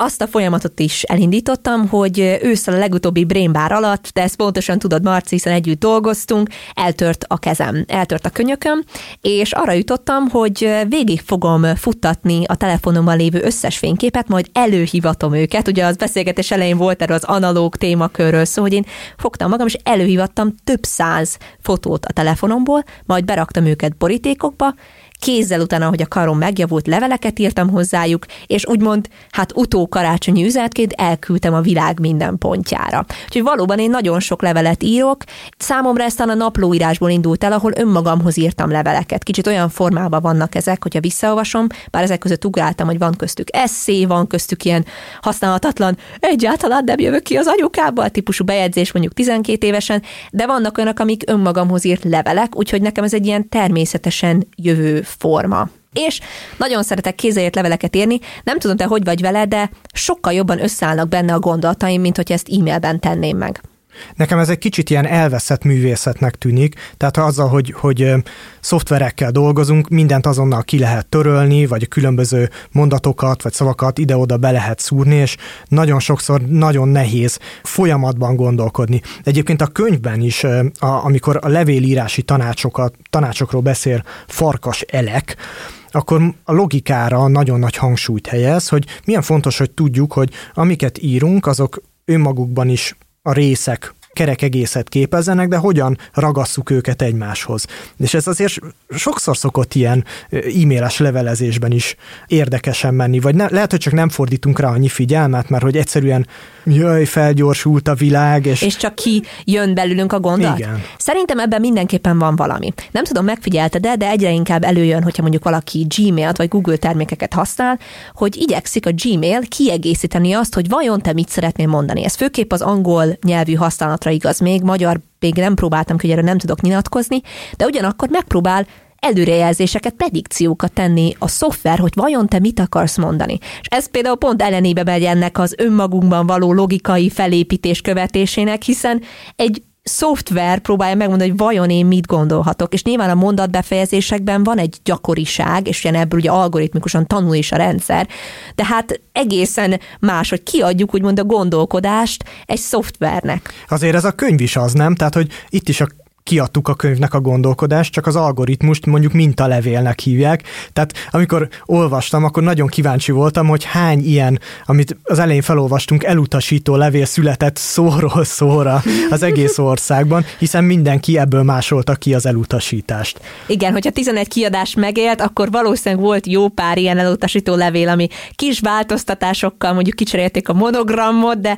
azt a folyamatot is elindítottam, hogy ősszel a legutóbbi Brain Bar alatt, de ezt pontosan tudod, Marci, hiszen együtt dolgoztunk, eltört a kezem, eltört a könyököm, és arra jutottam, hogy végig fogom futtatni a telefonomban lévő összes fényképet, majd előhivatom őket. Ugye az beszélgetés elején volt erről az analóg témakörről szó, hogy én fogtam magam, és előhivattam több száz fotót a telefonomból, majd beraktam őket borítékokba, kézzel utána, hogy a karom megjavult, leveleket írtam hozzájuk, és úgymond, hát utó karácsonyi üzenetként elküldtem a világ minden pontjára. Úgyhogy valóban én nagyon sok levelet írok. Számomra ezt a naplóírásból indult el, ahol önmagamhoz írtam leveleket. Kicsit olyan formában vannak ezek, hogyha visszaolvasom, bár ezek között ugráltam, hogy van köztük eszé, van köztük ilyen használhatatlan, egyáltalán nem jövök ki az anyukába, típusú bejegyzés mondjuk 12 évesen, de vannak olyanok, amik önmagamhoz írt levelek, úgyhogy nekem ez egy ilyen természetesen jövő forma. És nagyon szeretek kézzel leveleket írni, nem tudom te hogy vagy vele, de sokkal jobban összeállnak benne a gondolataim, mint hogy ezt e-mailben tenném meg. Nekem ez egy kicsit ilyen elveszett művészetnek tűnik, tehát azzal, hogy, hogy szoftverekkel dolgozunk, mindent azonnal ki lehet törölni, vagy a különböző mondatokat, vagy szavakat ide-oda be lehet szúrni, és nagyon sokszor nagyon nehéz folyamatban gondolkodni. Egyébként a könyvben is, a, amikor a levélírási tanácsokat, tanácsokról beszél Farkas Elek, akkor a logikára nagyon nagy hangsúlyt helyez, hogy milyen fontos, hogy tudjuk, hogy amiket írunk, azok önmagukban is a részek kerek egészet képezzenek, de hogyan ragasszuk őket egymáshoz. És ez azért sokszor szokott ilyen e-mailes levelezésben is érdekesen menni, vagy ne, lehet, hogy csak nem fordítunk rá annyi figyelmet, mert hogy egyszerűen jöjj, felgyorsult a világ, és... És csak ki jön belülünk a gondolat? Igen. Szerintem ebben mindenképpen van valami. Nem tudom, megfigyelted de de egyre inkább előjön, hogyha mondjuk valaki Gmail-t vagy Google termékeket használ, hogy igyekszik a Gmail kiegészíteni azt, hogy vajon te mit szeretnél mondani. Ez főképp az angol nyelvű használatra igaz még, magyar még nem próbáltam, hogy erre nem tudok nyilatkozni, de ugyanakkor megpróbál előrejelzéseket, predikciókat tenni a szoftver, hogy vajon te mit akarsz mondani. És ez például pont ellenébe megy ennek az önmagunkban való logikai felépítés követésének, hiszen egy szoftver próbálja megmondani, hogy vajon én mit gondolhatok, és nyilván a mondatbefejezésekben van egy gyakoriság, és ilyen ebből ugye algoritmikusan tanul is a rendszer, de hát egészen más, hogy kiadjuk úgymond a gondolkodást egy szoftvernek. Azért ez a könyv is az, nem? Tehát, hogy itt is a kiadtuk a könyvnek a gondolkodást, csak az algoritmust mondjuk mintalevélnek hívják. Tehát amikor olvastam, akkor nagyon kíváncsi voltam, hogy hány ilyen, amit az elején felolvastunk, elutasító levél született szóról szóra az egész országban, hiszen mindenki ebből másolta ki az elutasítást. Igen, hogyha 11 kiadás megélt, akkor valószínűleg volt jó pár ilyen elutasító levél, ami kis változtatásokkal mondjuk kicserélték a monogramot, de,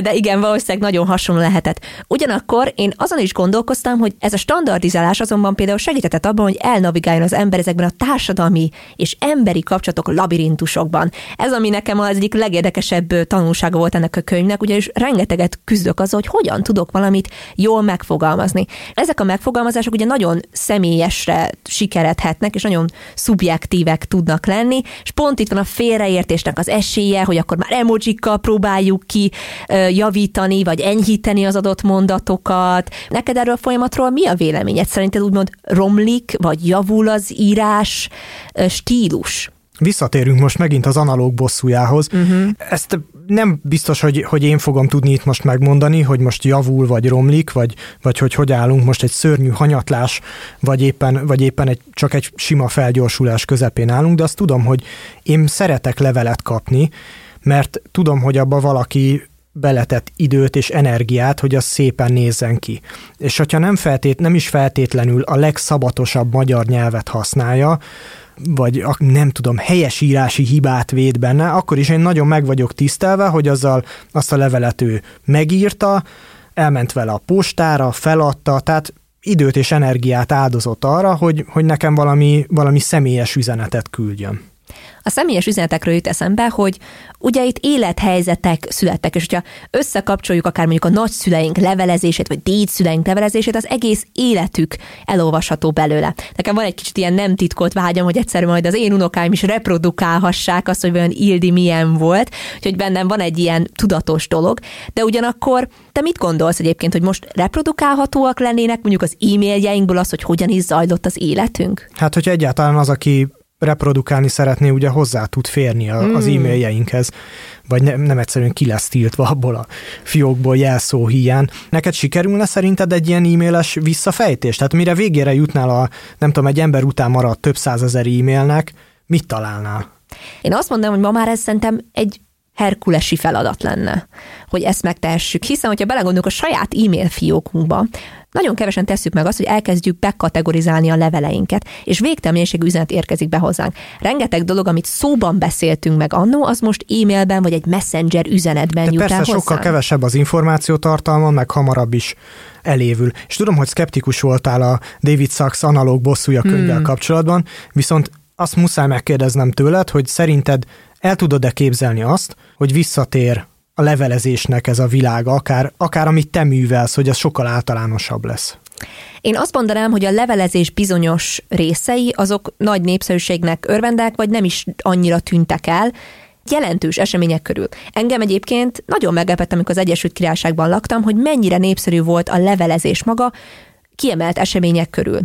de igen, valószínűleg nagyon hasonló lehetett. Ugyanakkor én azon is gondolkoztam, hogy ez a standardizálás azonban például segített abban, hogy elnavigáljon az ember ezekben a társadalmi és emberi kapcsolatok labirintusokban. Ez, ami nekem az egyik legérdekesebb tanulsága volt ennek a könyvnek, ugyanis rengeteget küzdök azzal, hogy hogyan tudok valamit jól megfogalmazni. Ezek a megfogalmazások ugye nagyon személyesre sikeredhetnek, és nagyon szubjektívek tudnak lenni, és pont itt van a félreértésnek az esélye, hogy akkor már emojikkal próbáljuk ki javítani, vagy enyhíteni az adott mondatokat. Neked erről a folyamatról mi a véleményed? Szerinted úgymond romlik, vagy javul az írás stílus? Visszatérünk most megint az analóg bosszújához. Uh-huh. Ezt nem biztos, hogy, hogy én fogom tudni itt most megmondani, hogy most javul, vagy romlik, vagy, vagy hogy hogy állunk most egy szörnyű hanyatlás, vagy éppen, vagy éppen egy, csak egy sima felgyorsulás közepén állunk, de azt tudom, hogy én szeretek levelet kapni, mert tudom, hogy abba valaki beletett időt és energiát, hogy az szépen nézzen ki. És hogyha nem, feltét, nem is feltétlenül a legszabatosabb magyar nyelvet használja, vagy nem tudom, helyesírási hibát véd benne, akkor is én nagyon meg vagyok tisztelve, hogy azzal azt a levelet ő megírta, elment vele a postára, feladta, tehát időt és energiát áldozott arra, hogy, hogy nekem valami, valami személyes üzenetet küldjön. A személyes üzenetekről jut eszembe, hogy ugye itt élethelyzetek születtek, és hogyha összekapcsoljuk akár mondjuk a nagyszüleink levelezését, vagy dédszüleink levelezését, az egész életük elolvasható belőle. Nekem van egy kicsit ilyen nem titkolt vágyam, hogy egyszer majd az én unokáim is reprodukálhassák azt, hogy olyan Ildi milyen volt, úgyhogy bennem van egy ilyen tudatos dolog, de ugyanakkor te mit gondolsz egyébként, hogy most reprodukálhatóak lennének mondjuk az e-mailjeinkből az, hogy hogyan is zajlott az életünk? Hát, hogyha egyáltalán az, aki reprodukálni szeretné, ugye hozzá tud férni a, mm. az e-mailjeinkhez, vagy ne, nem egyszerűen ki lesz tiltva abból a fiókból jelszó hiány. Neked sikerülne szerinted egy ilyen e-mailes visszafejtés? Tehát mire végére jutnál a, nem tudom, egy ember után maradt több százezer e-mailnek, mit találnál? Én azt mondom, hogy ma már ez szerintem egy herkulesi feladat lenne, hogy ezt megtehessük. Hiszen, hogyha belegondolunk a saját e-mail fiókunkba, nagyon kevesen tesszük meg azt, hogy elkezdjük bekategorizálni a leveleinket, és végtelen mennyiségű üzenet érkezik be hozzánk. Rengeteg dolog, amit szóban beszéltünk meg annó, az most e-mailben vagy egy messenger üzenetben De jut persze el sokkal hozzánk. kevesebb az információtartalma, meg hamarabb is elévül. És tudom, hogy szkeptikus voltál a David Sachs analóg bosszúja könyvvel hmm. kapcsolatban, viszont azt muszáj megkérdeznem tőled, hogy szerinted el tudod-e képzelni azt, hogy visszatér a levelezésnek ez a világ, akár, akár amit te művelsz, hogy az sokkal általánosabb lesz? Én azt mondanám, hogy a levelezés bizonyos részei azok nagy népszerűségnek örvendek, vagy nem is annyira tűntek el, jelentős események körül. Engem egyébként nagyon meglepett, amikor az Egyesült Királyságban laktam, hogy mennyire népszerű volt a levelezés maga kiemelt események körül.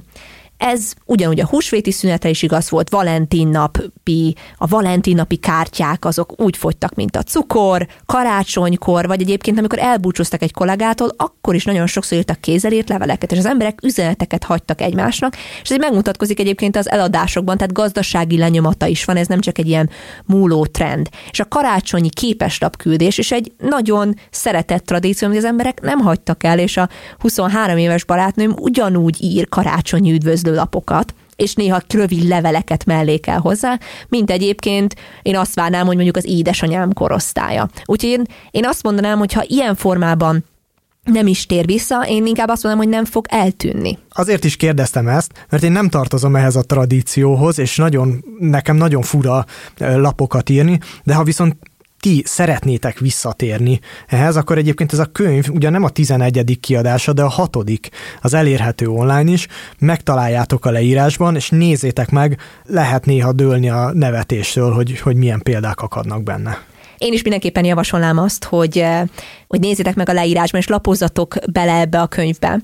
Ez ugyanúgy a húsvéti szünetre is igaz volt, Valentin napi, a Valentin napi kártyák azok úgy fogytak, mint a cukor, karácsonykor, vagy egyébként amikor elbúcsúztak egy kollégától, akkor is nagyon sokszor írtak kézzelírt leveleket, és az emberek üzeneteket hagytak egymásnak, és ez megmutatkozik egyébként az eladásokban, tehát gazdasági lenyomata is van, ez nem csak egy ilyen múló trend. És a karácsonyi képeslapküldés is egy nagyon szeretett tradíció, hogy az emberek nem hagytak el, és a 23 éves barátnőm ugyanúgy ír karácsonyi üdvözlő lapokat, és néha rövid leveleket mellékel hozzá, mint egyébként én azt várnám, hogy mondjuk az édesanyám korosztálya. Úgyhogy én, én azt mondanám, hogy ha ilyen formában nem is tér vissza, én inkább azt mondom, hogy nem fog eltűnni. Azért is kérdeztem ezt, mert én nem tartozom ehhez a tradícióhoz, és nagyon, nekem nagyon fura lapokat írni, de ha viszont ti szeretnétek visszatérni ehhez, akkor egyébként ez a könyv ugye nem a 11. kiadása, de a hatodik, az elérhető online is, megtaláljátok a leírásban, és nézzétek meg, lehet néha dőlni a nevetéstől, hogy, hogy milyen példák akadnak benne. Én is mindenképpen javasolnám azt, hogy, hogy nézzétek meg a leírásban, és lapozzatok bele ebbe a könyvbe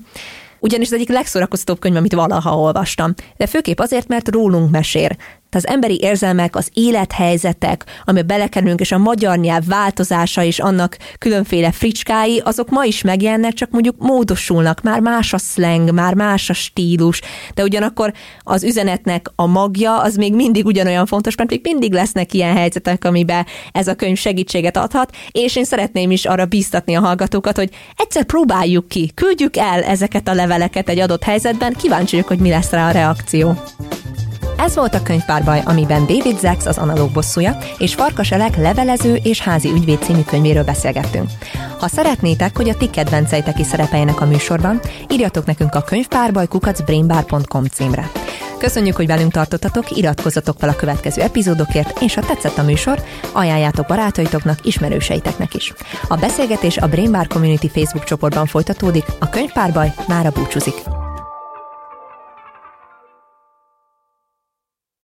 ugyanis az egyik legszórakoztatóbb könyv, amit valaha olvastam. De főképp azért, mert rólunk mesél. Az emberi érzelmek, az élethelyzetek, amiben belekerülünk, és a magyar nyelv változása és annak különféle fricskái, azok ma is megjelennek, csak mondjuk módosulnak, már más a slang, már más a stílus, de ugyanakkor az üzenetnek a magja az még mindig ugyanolyan fontos, mert még mindig lesznek ilyen helyzetek, amiben ez a könyv segítséget adhat, és én szeretném is arra bíztatni a hallgatókat, hogy egyszer próbáljuk ki, küldjük el ezeket a leveleket egy adott helyzetben, kíváncsi vagyok, hogy mi lesz rá a reakció. Ez volt a könyvpárbaj, amiben David Zex az analóg bosszúja, és Farkas Elek levelező és házi ügyvéd című könyvéről beszélgettünk. Ha szeretnétek, hogy a ti kedvenceitek is szerepeljenek a műsorban, írjatok nekünk a könyvpárbaj kukacbrainbar.com címre. Köszönjük, hogy velünk tartottatok, iratkozzatok fel a következő epizódokért, és ha tetszett a műsor, ajánljátok barátaitoknak, ismerőseiteknek is. A beszélgetés a Brainbar Community Facebook csoportban folytatódik, a könyvpárbaj mára búcsúzik.